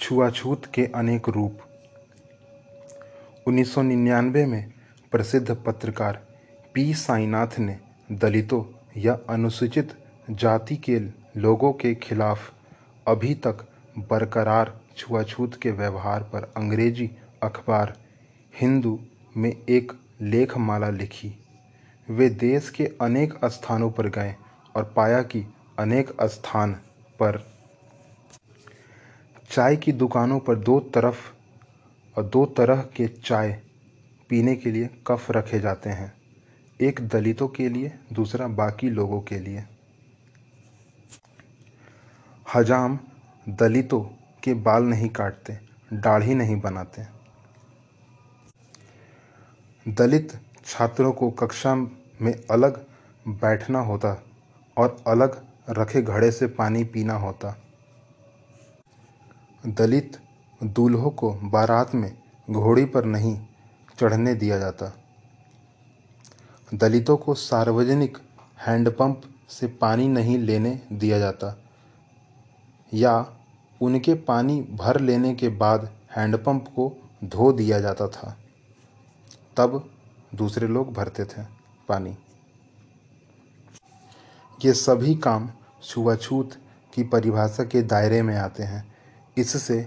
छुआछूत के अनेक रूप। 1999 में प्रसिद्ध पत्रकार पी. साईनाथ ने दलितों या अनुसूचित जाति के लोगों के खिलाफ अभी तक बरकरार छुआछूत के व्यवहार पर अंग्रेज़ी अखबार हिंदू में एक लेखमाला लिखी। वे देश के अनेक स्थानों पर गए और पाया कि अनेक स्थान पर चाय की दुकानों पर दो तरफ़ और दो तरह के चाय पीने के लिए कफ रखे जाते हैं। एक दलितों के लिए, दूसरा बाकी लोगों के लिए। हजाम दलितों के बाल नहीं काटते, दाढ़ी नहीं बनाते। दलित छात्रों को कक्षा में अलग बैठना होता और अलग रखे घड़े से पानी पीना होता। दलित दूल्हों को बारात में घोड़ी पर नहीं चढ़ने दिया जाता। दलितों को सार्वजनिक हैंडपंप से पानी नहीं लेने दिया जाता या उनके पानी भर लेने के बाद हैंडपंप को धो दिया जाता था। तब दूसरे लोग भरते थे पानी। ये सभी काम छुआछूत की परिभाषा के दायरे में आते हैं। इससे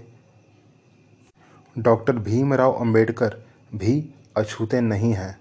डॉक्टर भीमराव अंबेडकर भी अछूते नहीं हैं।